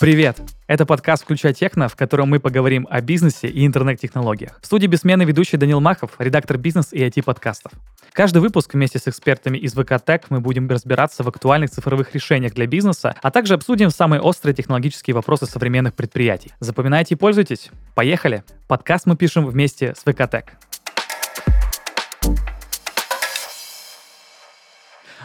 Привет! Это подкаст «Включай техно», в котором мы поговорим о бизнесе и интернет-технологиях. В студии бессменный ведущий Данил Махов, редактор бизнес и IT-подкастов. Каждый выпуск вместе с экспертами из ВК Tech мы будем разбираться в актуальных цифровых решениях для бизнеса, а также обсудим самые острые технологические вопросы современных предприятий. Запоминайте и пользуйтесь. Поехали! Подкаст мы пишем вместе с ВК Tech.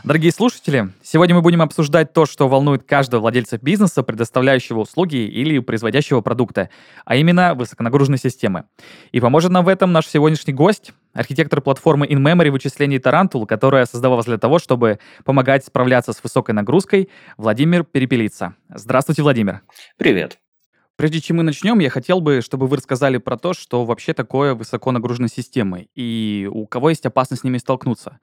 Дорогие слушатели, сегодня мы будем обсуждать то, что волнует каждого владельца бизнеса, предоставляющего услуги или производящего продукты, а именно высоконагруженные системы. И поможет нам в этом наш сегодняшний гость, архитектор платформы InMemory вычислений Tarantul, которая создавалась для того, чтобы помогать справляться с высокой нагрузкой, Владимир Перепелица. Здравствуйте, Владимир. Привет. Прежде чем мы начнем, я хотел бы, чтобы вы рассказали про то, что вообще такое высоко нагруженные системы и у кого есть опасность с ними столкнуться.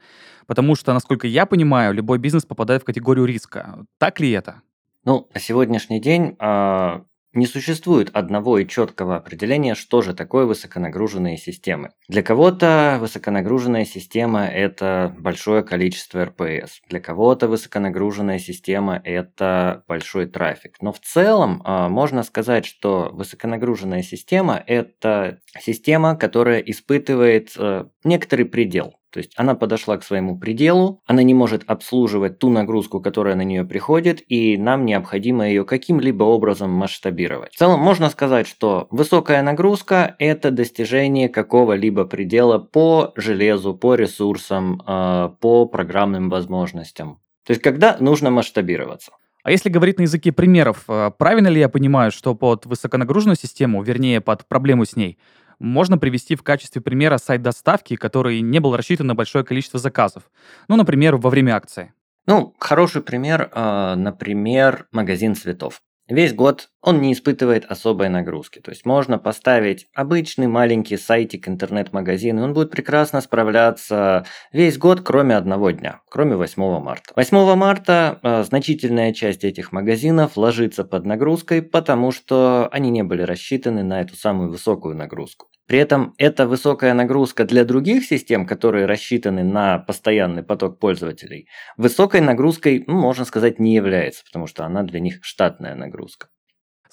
Потому что, насколько я понимаю, любой бизнес попадает в категорию риска. Так ли это? Ну, на сегодняшний день э, не существует одного и четкого определения, что же такое высоконагруженные системы. Для кого-то высоконагруженная система – это большое количество РПС, для кого-то высоконагруженная система – это большой трафик. Но в целом а, можно сказать, что высоконагруженная система – это система, которая испытывает э, некоторый предел. То есть она подошла к своему пределу, она не может обслуживать ту нагрузку, которая на нее приходит, и нам необходимо ее каким-либо образом масштабировать. В целом можно сказать, что высокая нагрузка – это достижение какого-либо предела по железу, по ресурсам, э, по программным возможностям. То есть когда нужно масштабироваться. А если говорить на языке примеров, э, правильно ли я понимаю, что под высоконагруженную систему, вернее, под проблему с ней, можно привести в качестве примера сайт доставки, который не был рассчитан на большое количество заказов. Ну, например, во время акции. Ну, хороший пример, э, например, магазин цветов. Весь год он не испытывает особой нагрузки. То есть можно поставить обычный маленький сайтик интернет-магазин, и он будет прекрасно справляться весь год, кроме одного дня, кроме 8 марта. 8 марта э, значительная часть этих магазинов ложится под нагрузкой, потому что они не были рассчитаны на эту самую высокую нагрузку. При этом эта высокая нагрузка для других систем, которые рассчитаны на постоянный поток пользователей, высокой нагрузкой, ну, можно сказать, не является, потому что она для них штатная нагрузка.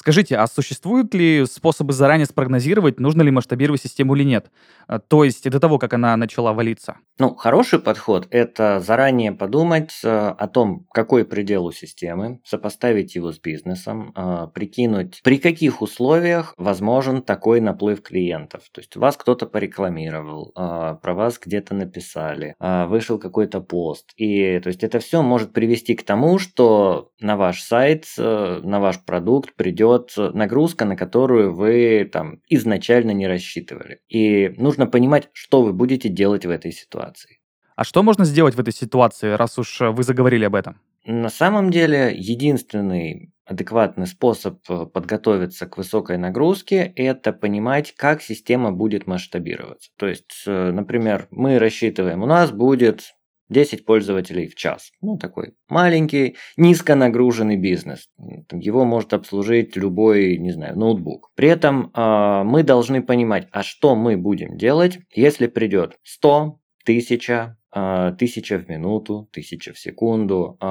Скажите, а существуют ли способы заранее спрогнозировать, нужно ли масштабировать систему или нет? А, то есть до того, как она начала валиться? Ну, хороший подход – это заранее подумать э, о том, какой предел у системы, сопоставить его с бизнесом, э, прикинуть, при каких условиях возможен такой наплыв клиентов. То есть вас кто-то порекламировал, э, про вас где-то написали, вышел какой-то пост. И то есть это все может привести к тому, что на ваш сайт, на ваш продукт придет идет нагрузка, на которую вы там изначально не рассчитывали. И нужно понимать, что вы будете делать в этой ситуации. А что можно сделать в этой ситуации, раз уж вы заговорили об этом? На самом деле, единственный адекватный способ э, подготовиться к высокой нагрузке – это понимать, как система будет масштабироваться. То есть, э, например, мы рассчитываем, у нас будет 10 пользователей в час. Ну, такой маленький, низконагруженный бизнес. Его может обслужить любой, не знаю, ноутбук. При этом э, мы должны понимать, а что мы будем делать, если придет 100, 1000, э, 1000 в минуту, 1000 в секунду. Э,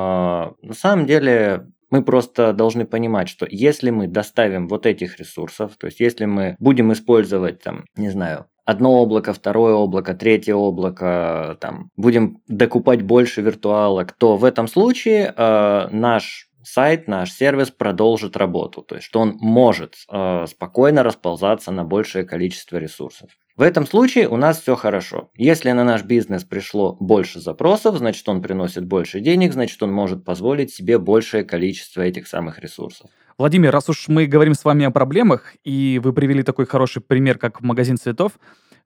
на самом деле мы просто должны понимать, что если мы доставим вот этих ресурсов, то есть если мы будем использовать там, не знаю, одно облако, второе облако, третье облако, там, будем докупать больше виртуалок, то в этом случае э, наш сайт, наш сервис продолжит работу, то есть что он может э, спокойно расползаться на большее количество ресурсов. В этом случае у нас все хорошо. Если на наш бизнес пришло больше запросов, значит он приносит больше денег, значит он может позволить себе большее количество этих самых ресурсов. Владимир, раз уж мы говорим с вами о проблемах, и вы привели такой хороший пример, как магазин цветов,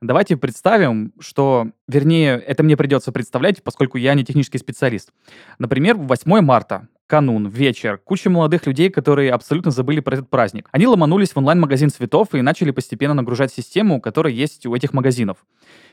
давайте представим, что, вернее, это мне придется представлять, поскольку я не технический специалист. Например, 8 марта, канун, вечер, куча молодых людей, которые абсолютно забыли про этот праздник. Они ломанулись в онлайн-магазин цветов и начали постепенно нагружать систему, которая есть у этих магазинов.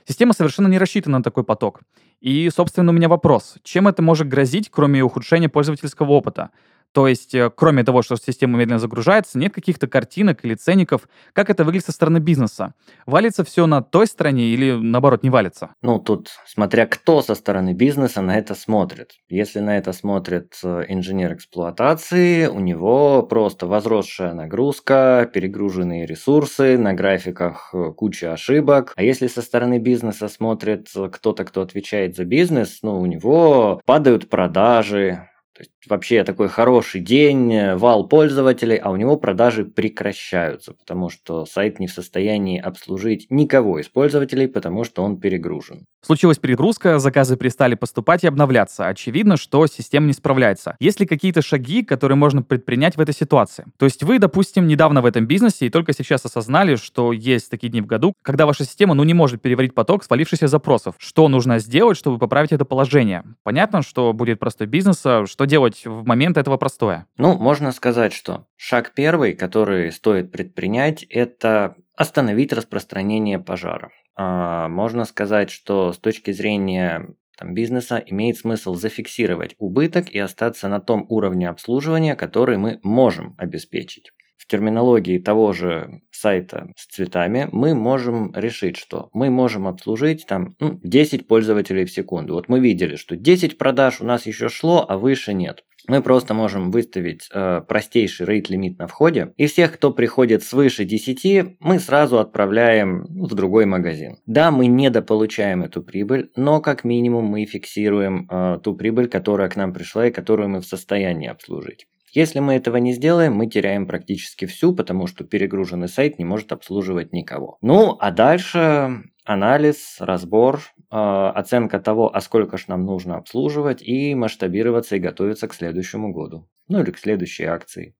Система совершенно не рассчитана на такой поток. И, собственно, у меня вопрос. Чем это может грозить, кроме ухудшения пользовательского опыта? То есть, э, кроме того, что система медленно загружается, нет каких-то картинок или ценников, как это выглядит со стороны бизнеса. Валится все на той стороне или, наоборот, не валится? Ну, тут смотря кто со стороны бизнеса на это смотрит. Если на это смотрит э, инженер эксплуатации, у него просто возросшая нагрузка, перегруженные ресурсы, на графиках э, куча ошибок. А если со стороны бизнеса смотрит кто-то, кто отвечает за бизнес, ну, у него падают продажи, то есть вообще такой хороший день, э, вал пользователей, а у него продажи прекращаются, потому что сайт не в состоянии обслужить никого из пользователей, потому что он перегружен. Случилась перегрузка, заказы перестали поступать и обновляться. Очевидно, что система не справляется. Есть ли какие-то шаги, которые можно предпринять в этой ситуации? То есть вы, допустим, недавно в этом бизнесе и только сейчас осознали, что есть такие дни в году, когда ваша система ну, не может переварить поток свалившихся запросов. Что нужно сделать, чтобы поправить это положение? Понятно, что будет простой бизнес, а что делать в момент этого простоя? Ну, можно сказать, что шаг первый, который стоит предпринять, это остановить распространение пожара. А, можно сказать, что с точки зрения там, бизнеса имеет смысл зафиксировать убыток и остаться на том уровне обслуживания, который мы можем обеспечить. В терминологии того же сайта с цветами мы можем решить, что мы можем обслужить там ну, 10 пользователей в секунду. Вот мы видели, что 10 продаж у нас еще шло, а выше нет мы просто можем выставить э, простейший рейт-лимит на входе, и всех, кто приходит свыше 10, мы сразу отправляем в другой магазин. Да, мы недополучаем эту прибыль, но как минимум мы фиксируем э, ту прибыль, которая к нам пришла и которую мы в состоянии обслужить. Если мы этого не сделаем, мы теряем практически всю, потому что перегруженный сайт не может обслуживать никого. Ну, а дальше анализ, разбор, э, оценка того, а сколько ж нам нужно обслуживать, и масштабироваться и готовиться к следующему году. Ну или к следующей акции.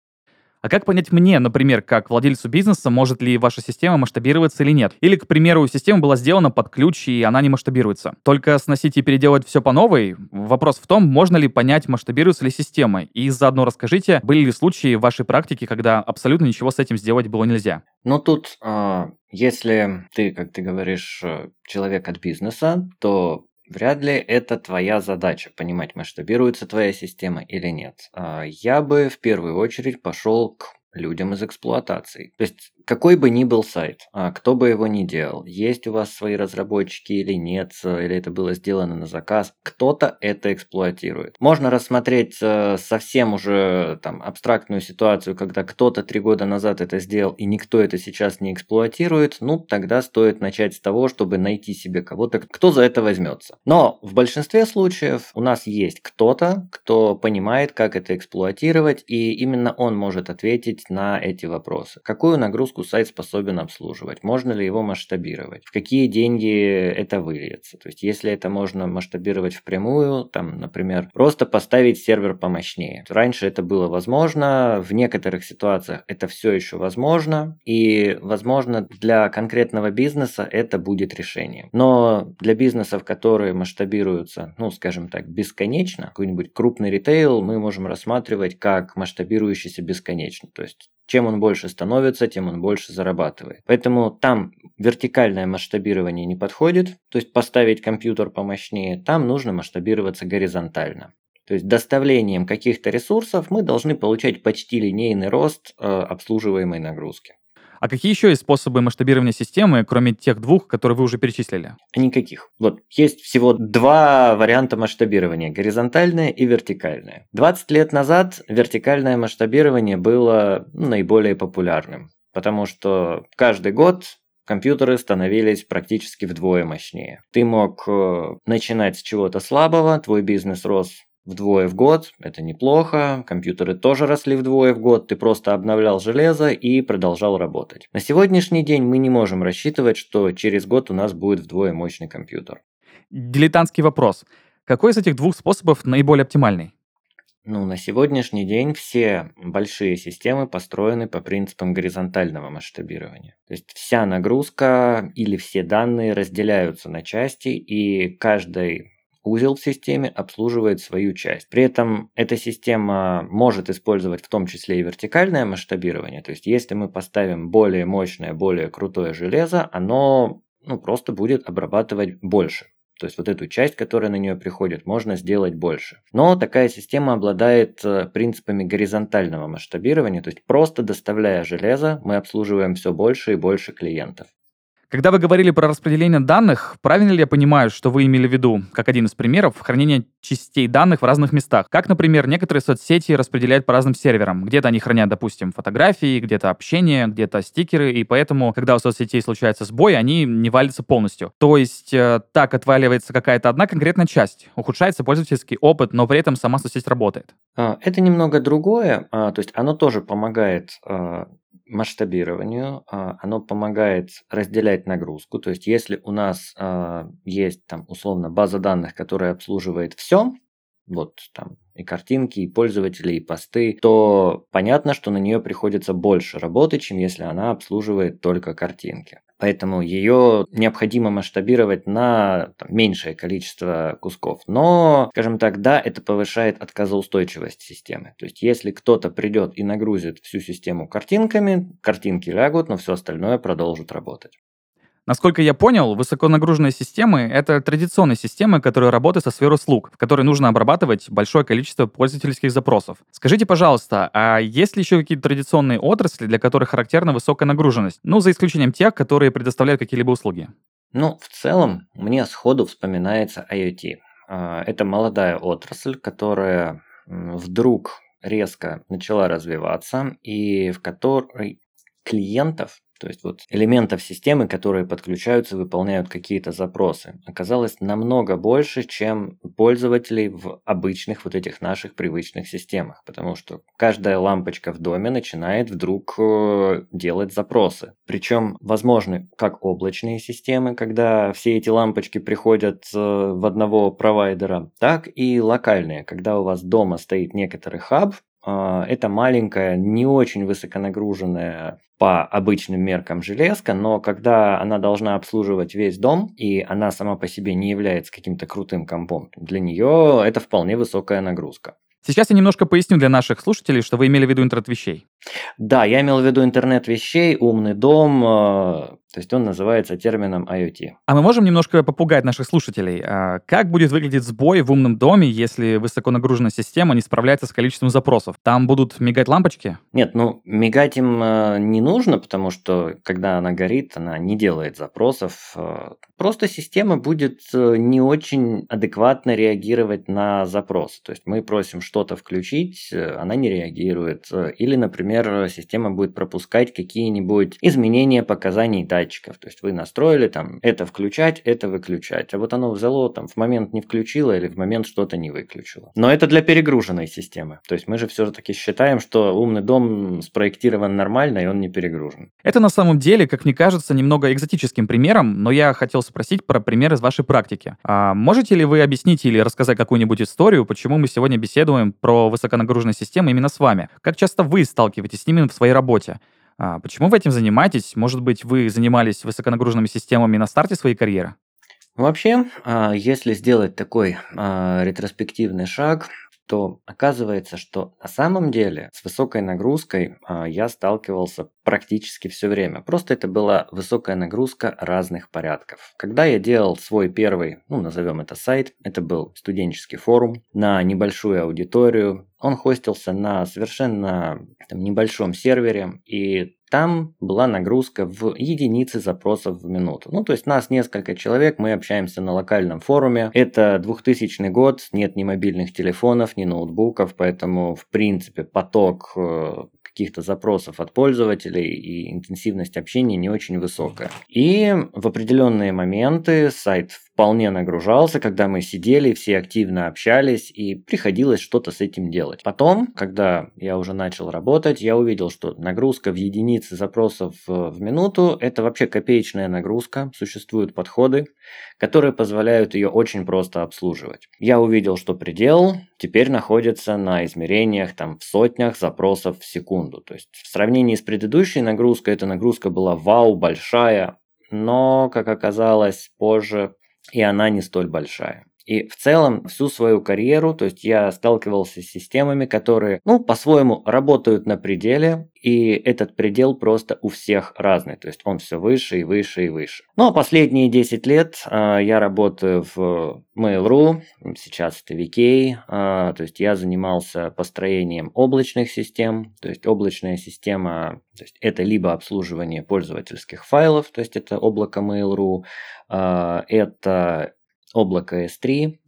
А как понять мне, например, как владельцу бизнеса, может ли ваша система масштабироваться или нет? Или, к примеру, система была сделана под ключ, и она не масштабируется. Только сносить и переделать все по новой? Вопрос в том, можно ли понять, масштабируется ли система. И заодно расскажите, были ли случаи в вашей практике, когда абсолютно ничего с этим сделать было нельзя? Ну тут, а, если ты, как ты говоришь, э, человек от бизнеса, то Вряд ли это твоя задача, понимать, масштабируется твоя система или нет. А, я бы в первую очередь пошел к людям из эксплуатации. То есть какой бы ни был сайт, а кто бы его ни делал, есть у вас свои разработчики или нет, или это было сделано на заказ, кто-то это эксплуатирует. Можно рассмотреть э, совсем уже там абстрактную ситуацию, когда кто-то три года назад это сделал и никто это сейчас не эксплуатирует, ну тогда стоит начать с того, чтобы найти себе кого-то, кто за это возьмется. Но в большинстве случаев у нас есть кто-то, кто понимает, как это эксплуатировать, и именно он может ответить на эти вопросы. Какую нагрузку нагрузку сайт способен обслуживать, можно ли его масштабировать, в какие деньги это выльется. То есть, если это можно масштабировать впрямую, там, например, просто поставить сервер помощнее. Раньше это было возможно, в некоторых ситуациях это все еще возможно, и, возможно, для конкретного бизнеса это будет решением. Но для бизнесов, которые масштабируются, ну, скажем так, бесконечно, какой-нибудь крупный ритейл мы можем рассматривать как масштабирующийся бесконечно. То есть чем он больше становится, тем он больше зарабатывает. Поэтому там вертикальное масштабирование не подходит, то есть поставить компьютер помощнее, там нужно масштабироваться горизонтально. То есть доставлением каких-то ресурсов мы должны получать почти линейный рост э, обслуживаемой нагрузки. А какие еще есть способы масштабирования системы, кроме тех двух, которые вы уже перечислили? Никаких. Вот есть всего два варианта масштабирования – горизонтальное и вертикальное. 20 лет назад вертикальное масштабирование было наиболее популярным, потому что каждый год компьютеры становились практически вдвое мощнее. Ты мог э, начинать с чего-то слабого, твой бизнес рос вдвое в год, это неплохо, компьютеры тоже росли вдвое в год, ты просто обновлял железо и продолжал работать. На сегодняшний день мы не можем рассчитывать, что через год у нас будет вдвое мощный компьютер. Дилетантский вопрос. Какой из этих двух способов наиболее оптимальный? Ну, на сегодняшний день все большие системы построены по принципам горизонтального масштабирования. То есть вся нагрузка или все данные разделяются на части, и каждой узел в системе обслуживает свою часть. При этом эта система может использовать в том числе и вертикальное масштабирование. То есть если мы поставим более мощное, более крутое железо, оно ну, просто будет обрабатывать больше. То есть вот эту часть, которая на нее приходит, можно сделать больше. Но такая система обладает э, принципами горизонтального масштабирования, то есть просто доставляя железо, мы обслуживаем все больше и больше клиентов. Когда вы говорили про распределение данных, правильно ли я понимаю, что вы имели в виду, как один из примеров, хранение частей данных в разных местах? Как, например, некоторые соцсети распределяют по разным серверам. Где-то они хранят, допустим, фотографии, где-то общение, где-то стикеры, и поэтому, когда у соцсетей случается сбой, они не валятся полностью. То есть э, так отваливается какая-то одна конкретная часть, ухудшается пользовательский опыт, но при этом сама соцсеть работает. А, это немного другое, а, то есть оно тоже помогает а, масштабированию, а, оно помогает разделять нагрузку. То есть, если у нас а, есть там условно база данных, которая обслуживает все, вот там и картинки, и пользователи, и посты, то понятно, что на нее приходится больше работы, чем если она обслуживает только картинки. Поэтому ее необходимо масштабировать на там, меньшее количество кусков. Но, скажем так, да, это повышает отказоустойчивость системы. То есть, если кто-то придет и нагрузит всю систему картинками, картинки лягут, но все остальное продолжит работать. Насколько я понял, высоконагруженные системы — это традиционные системы, которые работают со сферой услуг, в которой нужно обрабатывать большое количество пользовательских запросов. Скажите, пожалуйста, а есть ли еще какие-то традиционные отрасли, для которых характерна высокая нагруженность? Ну, за исключением тех, которые предоставляют какие-либо услуги. Ну, в целом, мне сходу вспоминается IoT. А, это молодая отрасль, которая вдруг резко начала развиваться и в которой клиентов то есть вот элементов системы, которые подключаются, выполняют какие-то запросы, оказалось намного больше, чем пользователей в обычных вот этих наших привычных системах, потому что каждая лампочка в доме начинает вдруг э, делать запросы. Причем возможны как облачные системы, когда все эти лампочки приходят э, в одного провайдера, так и локальные, когда у вас дома стоит некоторый хаб, это маленькая, не очень высоконагруженная по обычным меркам железка, но когда она должна обслуживать весь дом, и она сама по себе не является каким-то крутым компом, для нее это вполне высокая нагрузка. Сейчас я немножко поясню для наших слушателей, что вы имели в виду интернет вещей. Да, я имел в виду интернет вещей, умный дом, э, то есть он называется термином IoT. А мы можем немножко попугать наших слушателей. А как будет выглядеть сбой в умном доме, если высоконагруженная система не справляется с количеством запросов? Там будут мигать лампочки? Нет, ну мигать им э, не нужно, потому что когда она горит, она не делает запросов. Э, просто система будет не очень адекватно реагировать на запрос. То есть мы просим что-то включить, она не реагирует. Или, например, система будет пропускать какие-нибудь изменения показаний датчиков. То есть вы настроили там это включать, это выключать. А вот оно взяло там в момент не включило или в момент что-то не выключило. Но это для перегруженной системы. То есть мы же все-таки считаем, что умный дом спроектирован нормально и он не перегружен. Это на самом деле, как мне кажется, немного экзотическим примером, но я хотел спросить про пример из вашей практики. А можете ли вы объяснить или рассказать какую-нибудь историю, почему мы сегодня беседуем про высоконагруженные системы именно с вами? Как часто вы сталкиваетесь с ними в своей работе. А почему вы этим занимаетесь? Может быть, вы занимались высоконагруженными системами на старте своей карьеры? Вообще, а, если сделать такой а, ретроспективный шаг, то оказывается, что на самом деле с высокой нагрузкой а, я сталкивался практически все время. Просто это была высокая нагрузка разных порядков. Когда я делал свой первый, ну назовем это сайт, это был студенческий форум на небольшую аудиторию. Он хостился на совершенно там, небольшом сервере, и там была нагрузка в единицы запросов в минуту. Ну, то есть нас несколько человек, мы общаемся на локальном форуме. Это 2000 год, нет ни мобильных телефонов, ни ноутбуков, поэтому, в принципе, поток э, каких-то запросов от пользователей и интенсивность общения не очень высокая. И в определенные моменты сайт вполне нагружался, когда мы сидели, все активно общались, и приходилось что-то с этим делать. Потом, когда я уже начал работать, я увидел, что нагрузка в единицы запросов в минуту – это вообще копеечная нагрузка. Существуют подходы, которые позволяют ее очень просто обслуживать. Я увидел, что предел теперь находится на измерениях там, в сотнях запросов в секунду. То есть в сравнении с предыдущей нагрузкой, эта нагрузка была вау, большая, но, как оказалось позже, и она не столь большая. И в целом всю свою карьеру, то есть я сталкивался с системами, которые, ну, по-своему работают на пределе, и этот предел просто у всех разный, то есть он все выше и выше и выше. Ну а последние 10 лет э, я работаю в Mail.ru, сейчас это VK, э, то есть я занимался построением облачных систем, то есть облачная система, то есть это либо обслуживание пользовательских файлов, то есть это облако Mail.ru, э, это облако S3, а,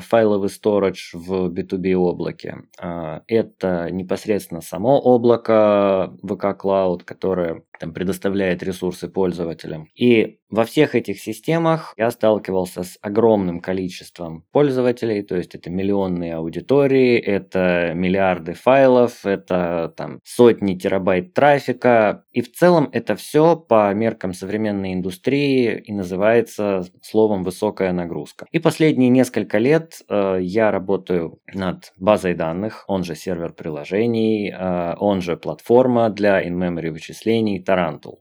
файловый storage в B2B облаке. А, это непосредственно само облако VK Cloud, которое там, предоставляет ресурсы пользователям. И во всех этих системах я сталкивался с огромным количеством пользователей, то есть это миллионные аудитории, это миллиарды файлов, это там сотни терабайт трафика. И в целом это все по меркам современной индустрии и называется словом высокая нагрузка. И последние несколько несколько лет э, я работаю над базой данных, он же сервер приложений, э, он же платформа для in-memory вычислений Tarantul.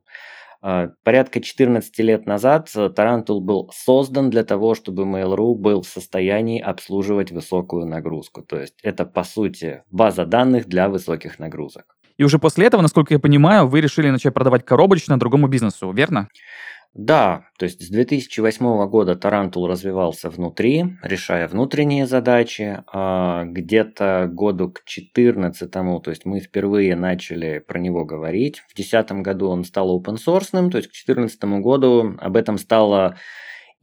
Э, порядка 14 лет назад Tarantul был создан для того, чтобы Mail.ru был в состоянии обслуживать высокую нагрузку. То есть это, по сути, база данных для высоких нагрузок. И уже после этого, насколько я понимаю, вы решили начать продавать коробочно другому бизнесу, верно? Да, то есть с 2008 года Tarantool развивался внутри, решая внутренние задачи. А где-то году к 2014, то есть мы впервые начали про него говорить. В 2010 году он стал open source, то есть к 2014 году об этом стало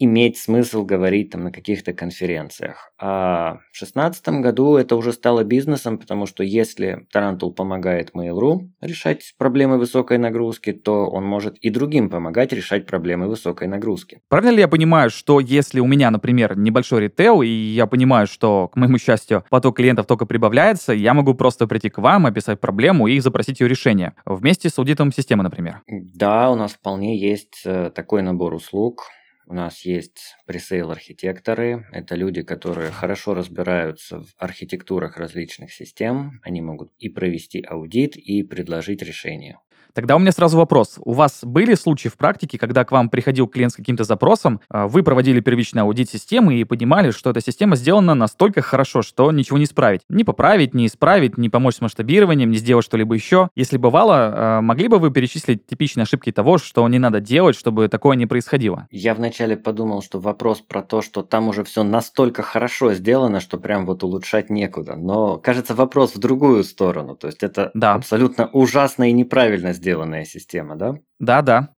иметь смысл говорить там на каких-то конференциях. А в 2016 году это уже стало бизнесом, потому что если Tarantool помогает Mail.ru решать проблемы высокой нагрузки, то он может и другим помогать решать проблемы высокой нагрузки. Правильно ли я понимаю, что если у меня, например, небольшой ритейл, и я понимаю, что, к моему счастью, поток клиентов только прибавляется, я могу просто прийти к вам, описать проблему и запросить ее решение вместе с аудитом системы, например? Да, у нас вполне есть э, такой набор услуг. У нас есть пресейл-архитекторы. Это люди, которые хорошо разбираются в архитектурах различных систем. Они могут и провести аудит, и предложить решение. Тогда у меня сразу вопрос. У вас были случаи в практике, когда к вам приходил клиент с каким-то запросом, а, вы проводили первичный аудит системы и понимали, что эта система сделана настолько хорошо, что ничего не исправить? Не поправить, не исправить, не помочь с масштабированием, не сделать что-либо еще. Если бывало, а, могли бы вы перечислить типичные ошибки того, что не надо делать, чтобы такое не происходило? Я вначале подумал, что вопрос про то, что там уже все настолько хорошо сделано, что прям вот улучшать некуда. Но, кажется, вопрос в другую сторону. То есть это да. абсолютно ужасно и неправильно сделанная система, да? Да, да.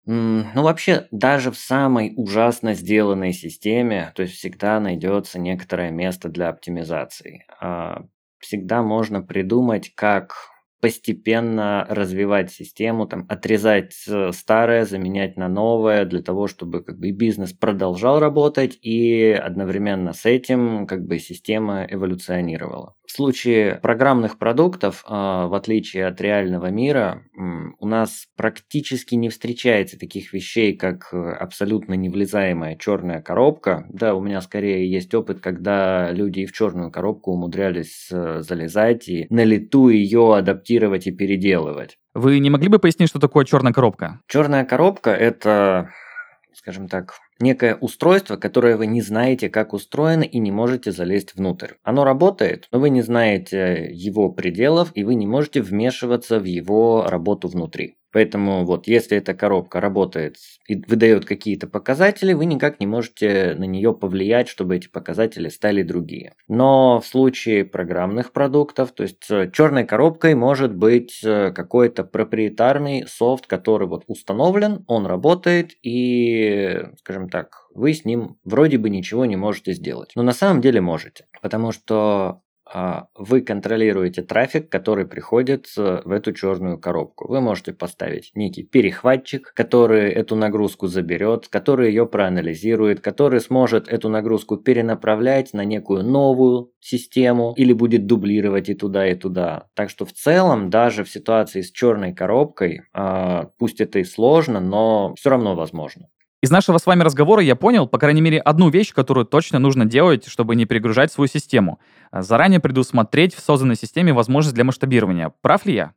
ну, вообще, даже в самой ужасно сделанной системе, то есть всегда найдется некоторое место для оптимизации. А, всегда можно придумать, как постепенно развивать систему, там, отрезать э, старое, заменять на новое, для того, чтобы как бы бизнес продолжал работать и одновременно с этим как бы система эволюционировала. В случае программных продуктов, а, в отличие от реального мира, у нас практически не встречается таких вещей, как э, абсолютно невлезаемая черная коробка. Да, у меня скорее есть опыт, когда люди и в черную коробку умудрялись э, залезать и на лету ее адаптировать и переделывать. Вы не могли бы пояснить, что такое черная коробка? Черная коробка это скажем так, некое устройство, которое вы не знаете, как устроено и не можете залезть внутрь. Оно работает, но вы не знаете его пределов и вы не можете вмешиваться в его работу внутри. Поэтому вот если эта коробка работает и выдает какие-то показатели, вы никак не можете на нее повлиять, чтобы эти показатели стали другие. Но в случае программных продуктов, то есть э, черной коробкой может быть э, какой-то проприетарный софт, который вот установлен, он работает и, скажем так, вы с ним вроде бы ничего не можете сделать. Но на самом деле можете. Потому что вы контролируете трафик, который приходит э, в эту черную коробку. Вы можете поставить некий перехватчик, который эту нагрузку заберет, который ее проанализирует, который сможет эту нагрузку перенаправлять на некую новую систему или будет дублировать и туда, и туда. Так что в целом, даже в ситуации с черной коробкой, а, пусть это и сложно, но все равно возможно. Из нашего с вами разговора я понял, по крайней мере, одну вещь, которую точно нужно делать, чтобы не перегружать свою систему. Заранее предусмотреть в созданной системе возможность для масштабирования. Прав ли я?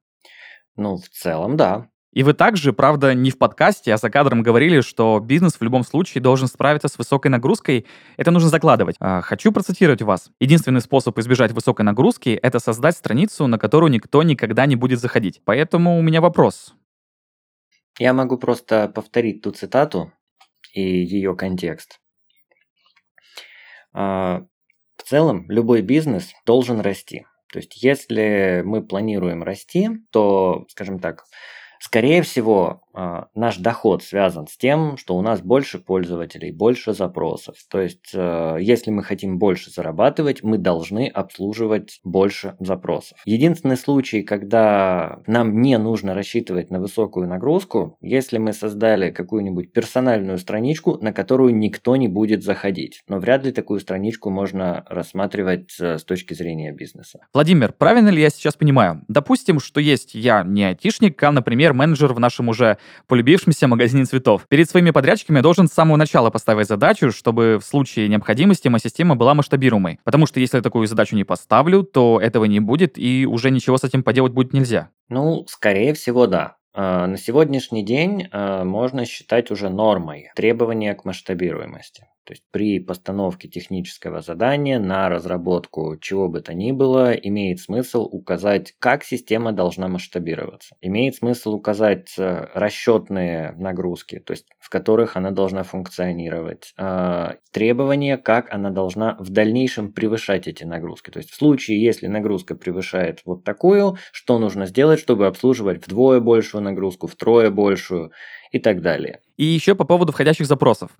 Ну, в целом, да. И вы также, правда, не в подкасте, а за кадром говорили, что бизнес в любом случае должен справиться с высокой нагрузкой. Это нужно закладывать. А, хочу процитировать вас. Единственный способ избежать высокой нагрузки — это создать страницу, на которую никто никогда не будет заходить. Поэтому у меня вопрос. Я могу просто повторить ту цитату и ее контекст. А, в целом, любой бизнес должен расти. То есть, если мы планируем расти, то, скажем так, Скорее всего, наш доход связан с тем, что у нас больше пользователей, больше запросов. То есть, э, если мы хотим больше зарабатывать, мы должны обслуживать больше запросов. Единственный случай, когда нам не нужно рассчитывать на высокую нагрузку, если мы создали какую-нибудь персональную страничку, на которую никто не будет заходить. Но вряд ли такую страничку можно рассматривать э, с точки зрения бизнеса. Владимир, правильно ли я сейчас понимаю? Допустим, что есть я не айтишник, а, например, менеджер в нашем уже полюбившемся магазине цветов. Перед своими подрядчиками я должен с самого начала поставить задачу, чтобы в случае необходимости моя система была масштабируемой. Потому что если я такую задачу не поставлю, то этого не будет, и уже ничего с этим поделать будет нельзя. Ну, скорее всего, да. А, на сегодняшний день а, можно считать уже нормой требования к масштабируемости. То есть при постановке технического задания на разработку чего бы то ни было имеет смысл указать, как система должна масштабироваться. Имеет смысл указать э, расчетные нагрузки, то есть в которых она должна функционировать, а, требования, как она должна в дальнейшем превышать эти нагрузки. То есть в случае, если нагрузка превышает вот такую, что нужно сделать, чтобы обслуживать вдвое большую нагрузку, втрое большую и так далее. И еще по поводу входящих запросов.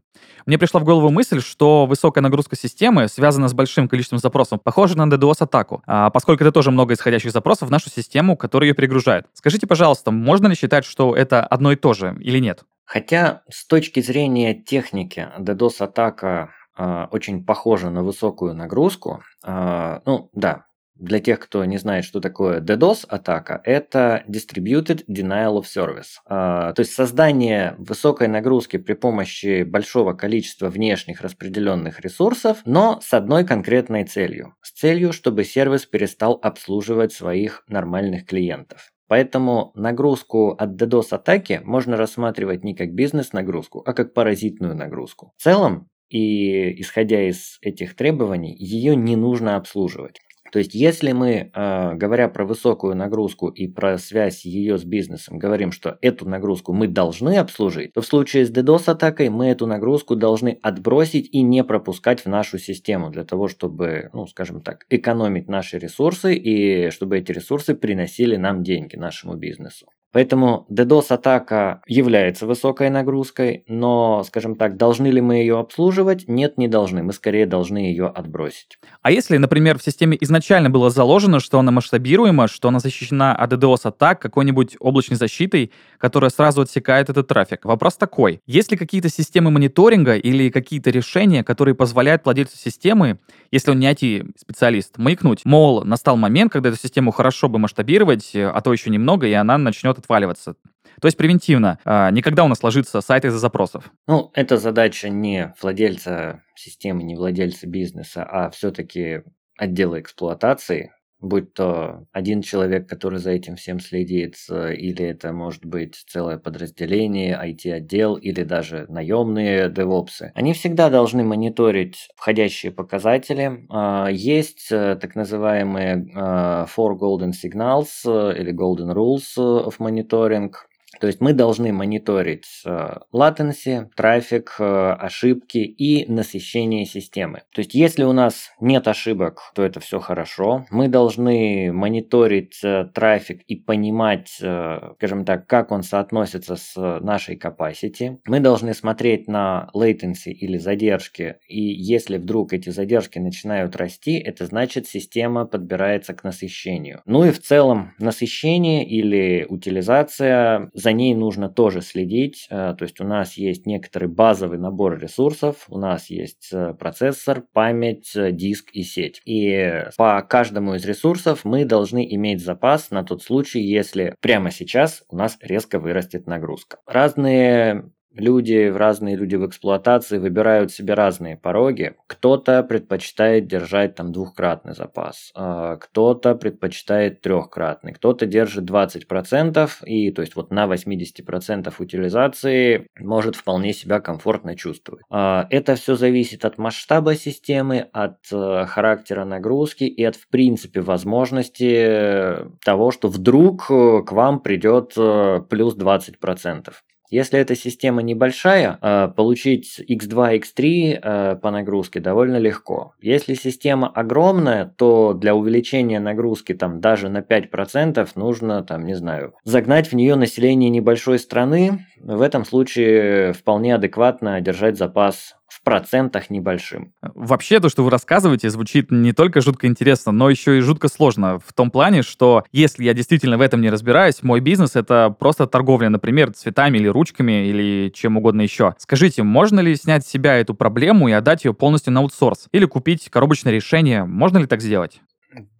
Мне пришла в голову мысль, что высокая нагрузка системы связана с большим количеством запросов, похоже на DDoS-атаку, а поскольку это тоже много исходящих запросов в нашу систему, которая ее перегружает. Скажите, пожалуйста, можно ли считать, что это одно и то же или нет? Хотя с точки зрения техники DDoS-атака э, очень похожа на высокую нагрузку, э, ну да, для тех, кто не знает, что такое DDoS-атака, это Distributed Denial of Service. А, то есть создание высокой нагрузки при помощи большого количества внешних распределенных ресурсов, но с одной конкретной целью. С целью, чтобы сервис перестал обслуживать своих нормальных клиентов. Поэтому нагрузку от DDoS-атаки можно рассматривать не как бизнес-нагрузку, а как паразитную нагрузку. В целом, и исходя из этих требований, ее не нужно обслуживать. То есть, если мы, а, говоря про высокую нагрузку и про связь ее с бизнесом, говорим, что эту нагрузку мы должны обслужить, то в случае с DDoS-атакой мы эту нагрузку должны отбросить и не пропускать в нашу систему для того, чтобы, ну, скажем так, экономить наши ресурсы и чтобы эти ресурсы приносили нам деньги, нашему бизнесу. Поэтому DDoS-атака является высокой нагрузкой, но, скажем так, должны ли мы ее обслуживать? Нет, не должны. Мы скорее должны ее отбросить. А если, например, в системе изначально было заложено, что она масштабируема, что она защищена от DDoS-атак какой-нибудь облачной защитой, которая сразу отсекает этот трафик? Вопрос такой. Есть ли какие-то системы мониторинга или какие-то решения, которые позволяют владельцу системы, если он не IT-специалист, маякнуть? Мол, настал момент, когда эту систему хорошо бы масштабировать, а то еще немного, и она начнет отваливаться. То есть превентивно. А, никогда у нас ложится сайт из-за запросов. Ну, это задача не владельца системы, не владельца бизнеса, а все-таки отдела эксплуатации, будь то один человек, который за этим всем следит, или это может быть целое подразделение, IT-отдел, или даже наемные девопсы, они всегда должны мониторить входящие показатели. А, есть э, так называемые а, Four Golden Signals э, или Golden Rules of Monitoring, то есть мы должны мониторить э, latency, трафик, э, ошибки и насыщение системы. То есть если у нас нет ошибок, то это все хорошо. Мы должны мониторить э, трафик и понимать, скажем так, как он соотносится с нашей capacity. Мы должны смотреть на latency или задержки. И если вдруг эти задержки начинают расти, это значит система подбирается к насыщению. Ну и в целом насыщение или утилизация за ней нужно тоже следить. Э, то есть у нас есть некоторый базовый набор ресурсов, у нас есть э, процессор, память, э, диск и сеть. И по каждому из ресурсов мы должны иметь запас на тот случай, если прямо сейчас у нас резко вырастет нагрузка. Разные люди, разные люди в эксплуатации выбирают себе разные пороги. Кто-то предпочитает держать там двухкратный запас, а, кто-то предпочитает трехкратный, кто-то держит 20% и то есть вот на 80% утилизации может вполне себя комфортно чувствовать. А, это все зависит от масштаба системы, от э, характера нагрузки и от в принципе возможности того, что вдруг э, к вам придет э, плюс 20%. Если эта система небольшая, э, получить x2, x3 э, по нагрузке довольно легко. Если система огромная, то для увеличения нагрузки там даже на 5% нужно, там, не знаю, загнать в нее население небольшой страны. В этом случае вполне адекватно держать запас в процентах небольшим. Вообще, то, что вы рассказываете, звучит не только жутко интересно, но еще и жутко сложно. В том плане, что если я действительно в этом не разбираюсь, мой бизнес — это просто торговля, например, цветами или ручками или чем угодно еще. Скажите, можно ли снять с себя эту проблему и отдать ее полностью на аутсорс? Или купить коробочное решение? Можно ли так сделать?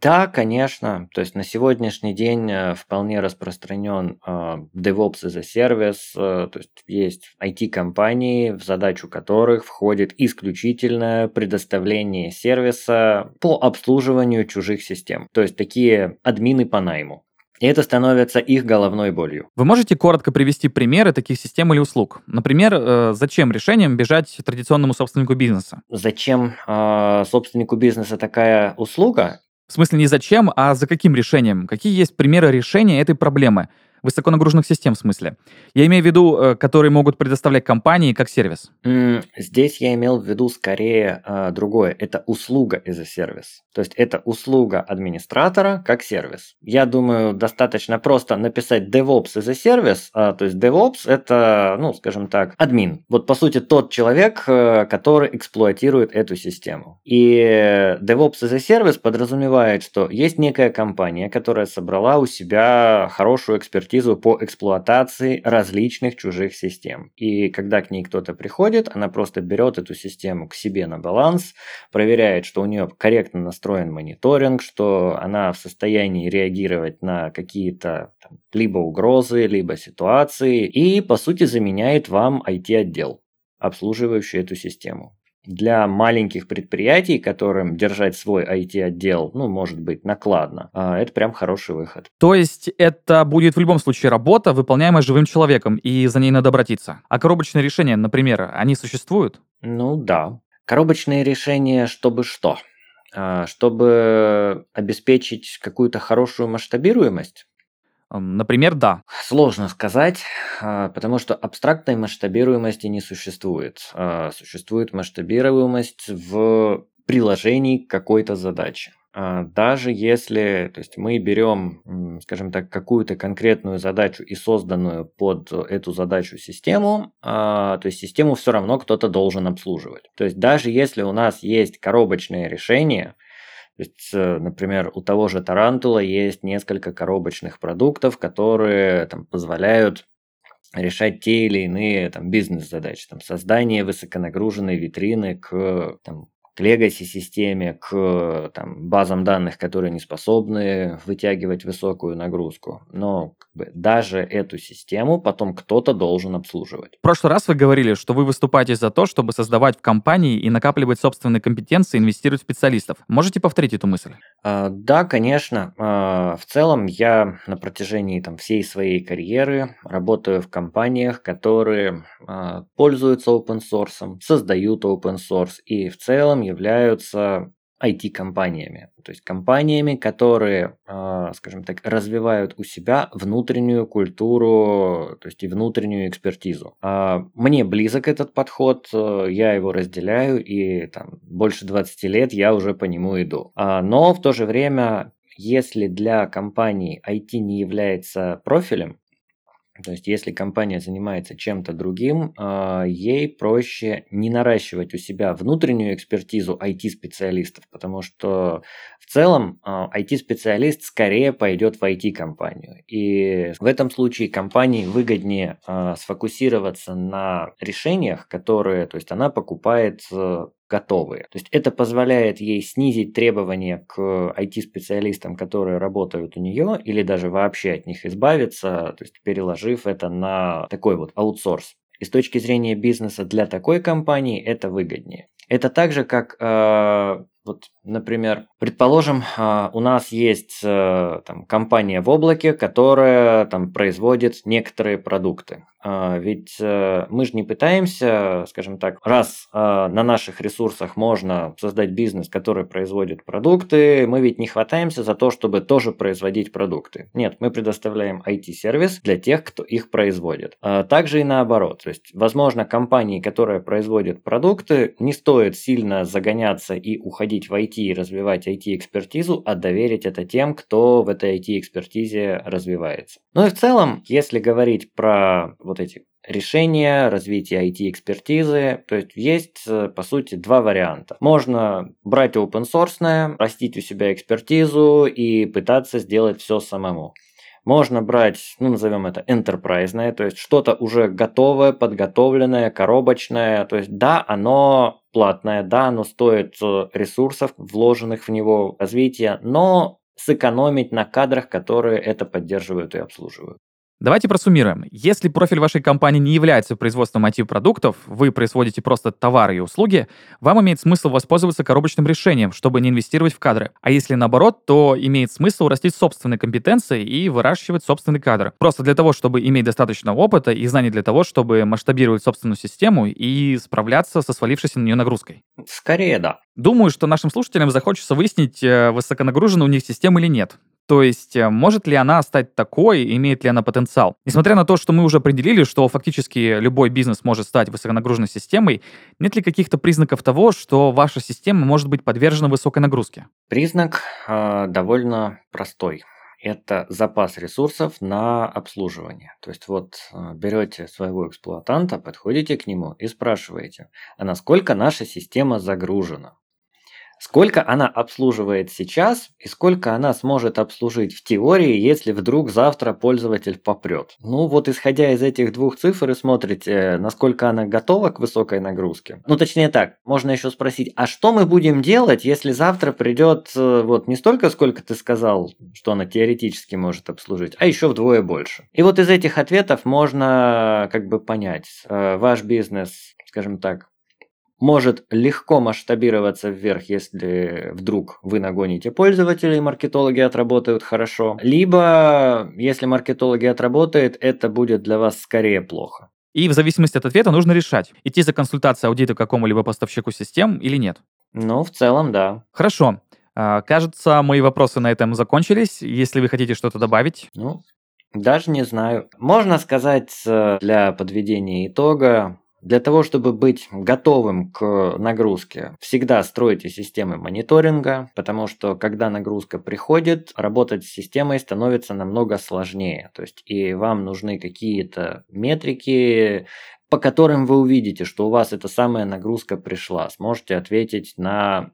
Да, конечно. То есть на сегодняшний день э, вполне распространен э, DevOps as a Service. Э, то есть есть IT-компании, в задачу которых входит исключительно предоставление сервиса по обслуживанию чужих систем. То есть такие админы по найму. И это становится их головной болью. Вы можете коротко привести примеры таких систем или услуг? Например, зачем решением бежать традиционному собственнику бизнеса? Зачем э, собственнику бизнеса такая услуга? В смысле не зачем, а за каким решением? Какие есть примеры решения этой проблемы? Высоконагруженных систем в смысле. Я имею в виду, э, которые могут предоставлять компании как сервис. Здесь я имел в виду скорее э, другое. Это услуга as a сервис. То есть это услуга администратора как сервис. Я думаю, достаточно просто написать DevOps as a сервис. А, то есть DevOps это, ну, скажем так, админ. Вот по сути тот человек, э, который эксплуатирует эту систему. И DevOps as a сервис подразумевает, что есть некая компания, которая собрала у себя хорошую экспертизу экспертизу по эксплуатации различных чужих систем. И когда к ней кто-то приходит, она просто берет эту систему к себе на баланс, проверяет, что у нее корректно настроен мониторинг, что она в состоянии реагировать на какие-то либо угрозы, либо ситуации, и по сути заменяет вам IT-отдел обслуживающий эту систему для маленьких предприятий, которым держать свой IT-отдел, ну, может быть, накладно, а, это прям хороший выход. То есть это будет в любом случае работа, выполняемая живым человеком, и за ней надо обратиться. А коробочные решения, например, они существуют? Ну да. Коробочные решения, чтобы что? А, чтобы обеспечить какую-то хорошую масштабируемость, Например, да. Сложно сказать, а, потому что абстрактной масштабируемости не существует. А, существует масштабируемость в приложении какой-то задаче. А, даже если то есть мы берем, скажем так, какую-то конкретную задачу и созданную под эту задачу систему, то есть систему все равно кто-то должен обслуживать. То есть даже если у нас есть коробочное решение, то есть, э, например, у того же Тарантула есть несколько коробочных продуктов, которые там, позволяют решать те или иные там, бизнес-задачи. Там, создание высоконагруженной витрины к там, к legacy-системе, к там, базам данных, которые не способны вытягивать высокую нагрузку. Но как бы, даже эту систему потом кто-то должен обслуживать. В прошлый раз вы говорили, что вы выступаете за то, чтобы создавать в компании и накапливать собственные компетенции, инвестировать в специалистов. Можете повторить эту мысль? А, да, конечно. А, в целом я на протяжении там, всей своей карьеры работаю в компаниях, которые а, пользуются open source, создают open source и в целом являются IT-компаниями, то есть компаниями, которые, а, скажем так, развивают у себя внутреннюю культуру, то есть и внутреннюю экспертизу. А, мне близок этот подход, я его разделяю, и там больше 20 лет я уже по нему иду. А, но в то же время если для компании IT не является профилем, то есть, если компания занимается чем-то другим, а, ей проще не наращивать у себя внутреннюю экспертизу IT-специалистов, потому что в целом IT-специалист а, скорее пойдет в IT-компанию. И в этом случае компании выгоднее а, сфокусироваться на решениях, которые, то есть она покупает готовые. То есть это позволяет ей снизить требования к IT-специалистам, которые работают у нее, или даже вообще от них избавиться, то есть переложив это на такой вот аутсорс. И с точки зрения бизнеса для такой компании это выгоднее. Это так же, как э, вот, например, предположим, а, у нас есть э, там, компания в облаке, которая там, производит некоторые продукты. А, ведь э, мы же не пытаемся, скажем так, раз а, на наших ресурсах можно создать бизнес, который производит продукты, мы ведь не хватаемся за то, чтобы тоже производить продукты. Нет, мы предоставляем IT-сервис для тех, кто их производит. Также и наоборот. То есть, возможно, компании, которая производит продукты, не стоит сильно загоняться и уходить уходить в IT и развивать IT-экспертизу, а доверить это тем, кто в этой IT-экспертизе развивается. Ну и в целом, если говорить про вот эти решения, развитие IT-экспертизы. То есть есть, э, по сути, два варианта. Можно брать open source, растить у себя экспертизу и пытаться сделать все самому. Можно брать, ну, назовем это enterprise, то есть что-то уже готовое, подготовленное, коробочное. То есть да, оно платное, да, оно стоит э, ресурсов, вложенных в него, развития, но сэкономить на кадрах, которые это поддерживают и обслуживают. Давайте просуммируем. Если профиль вашей компании не является производством IT-продуктов, вы производите просто товары и услуги, вам имеет смысл воспользоваться коробочным решением, чтобы не инвестировать в кадры. А если наоборот, то имеет смысл растить собственные компетенции и выращивать собственный кадр. Просто для того, чтобы иметь достаточно опыта и знаний для того, чтобы масштабировать собственную систему и справляться со свалившейся на нее нагрузкой. Скорее да. Думаю, что нашим слушателям захочется выяснить, э, высоконагружена у них система или нет. То есть, э, может ли она стать такой, имеет ли она потенциал? Несмотря на то, что мы уже определили, что фактически любой бизнес может стать высоконагруженной системой, нет ли каких-то признаков того, что ваша система может быть подвержена высокой нагрузке? Признак э, довольно простой. Это запас ресурсов на обслуживание. То есть вот э, берете своего эксплуатанта, подходите к нему и спрашиваете, а насколько наша система загружена? Сколько она обслуживает сейчас и сколько она сможет обслужить в теории, если вдруг завтра пользователь попрет. Ну вот исходя из этих двух цифр и смотрите, насколько она готова к высокой нагрузке. Ну точнее так, можно еще спросить, а что мы будем делать, если завтра придет э, вот не столько, сколько ты сказал, что она теоретически может обслужить, а еще вдвое больше. И вот из этих ответов можно как бы понять, э, ваш бизнес, скажем так, может легко масштабироваться вверх, если вдруг вы нагоните пользователей, маркетологи отработают хорошо. Либо, если маркетологи отработают, это будет для вас скорее плохо. И в зависимости от ответа нужно решать, идти за консультацией аудита какому-либо поставщику систем или нет. Ну, в целом, да. Хорошо. А, кажется, мои вопросы на этом закончились. Если вы хотите что-то добавить. Ну, даже не знаю. Можно сказать э, для подведения итога, для того, чтобы быть готовым к нагрузке, всегда стройте системы мониторинга, потому что когда нагрузка приходит, работать с системой становится намного сложнее. То есть и вам нужны какие-то метрики, по которым вы увидите, что у вас эта самая нагрузка пришла. Сможете ответить на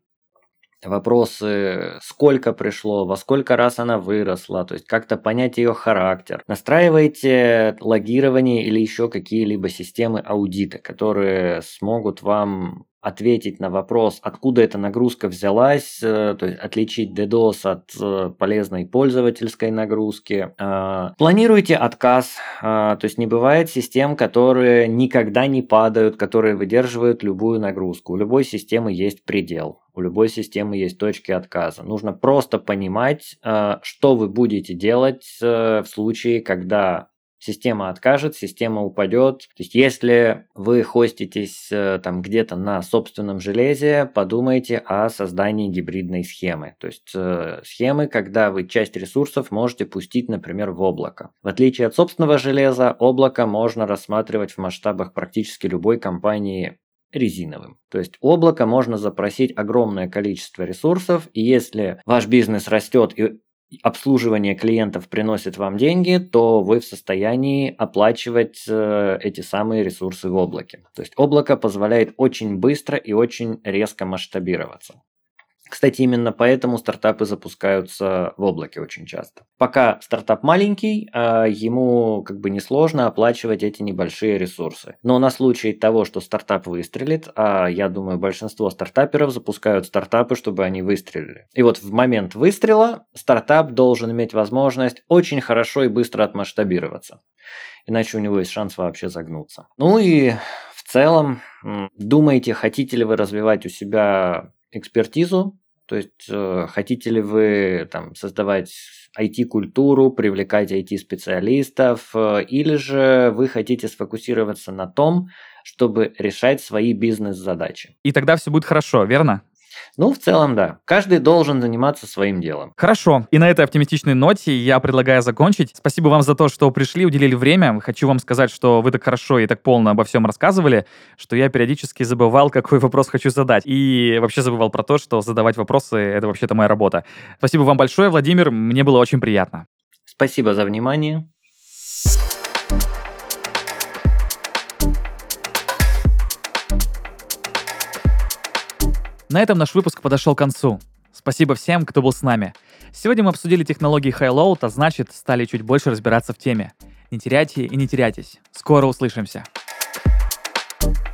вопросы, сколько пришло, во сколько раз она выросла, то есть как-то понять ее характер. Настраивайте логирование или еще какие-либо системы аудита, которые смогут вам ответить на вопрос, откуда эта нагрузка взялась, э, то есть отличить DDoS от э, полезной пользовательской нагрузки. Э, планируйте отказ, то есть не бывает систем, которые никогда не падают, которые выдерживают любую нагрузку. У любой системы есть предел, у любой системы есть точки отказа. Нужно просто понимать, что вы будете делать в случае, когда система откажет, система упадет. То есть, если вы хоститесь э, там где-то на собственном железе, подумайте о создании гибридной схемы. То есть, э, схемы, когда вы часть ресурсов можете пустить, например, в облако. В отличие от собственного железа, облако можно рассматривать в масштабах практически любой компании резиновым. То есть облако можно запросить огромное количество ресурсов, и если ваш бизнес растет и обслуживание клиентов приносит вам деньги, то вы в состоянии оплачивать э, эти самые ресурсы в облаке. То есть облако позволяет очень быстро и очень резко масштабироваться. Кстати, именно поэтому стартапы запускаются в облаке очень часто. Пока стартап маленький, а, ему как бы несложно оплачивать эти небольшие ресурсы. Но на случай того, что стартап выстрелит, а я думаю, большинство стартаперов запускают стартапы, чтобы они выстрелили. И вот в момент выстрела стартап должен иметь возможность очень хорошо и быстро отмасштабироваться. Иначе у него есть шанс вообще загнуться. Ну и в целом, думаете, хотите ли вы развивать у себя экспертизу, то есть э, хотите ли вы там, создавать IT-культуру, привлекать IT-специалистов, э, или же вы хотите сфокусироваться на том, чтобы решать свои бизнес-задачи. И тогда все будет хорошо, верно? Ну, в целом, да. Каждый должен заниматься своим делом. Хорошо. И на этой оптимистичной ноте я предлагаю закончить. Спасибо вам за то, что пришли, уделили время. Хочу вам сказать, что вы так хорошо и так полно обо всем рассказывали, что я периодически забывал, какой вопрос хочу задать. И вообще забывал про то, что задавать вопросы — это вообще-то моя работа. Спасибо вам большое, Владимир. Мне было очень приятно. Спасибо за внимание. На этом наш выпуск подошел к концу. Спасибо всем, кто был с нами. Сегодня мы обсудили технологии High-Load, а значит, стали чуть больше разбираться в теме. Не теряйте и не теряйтесь. Скоро услышимся. thank you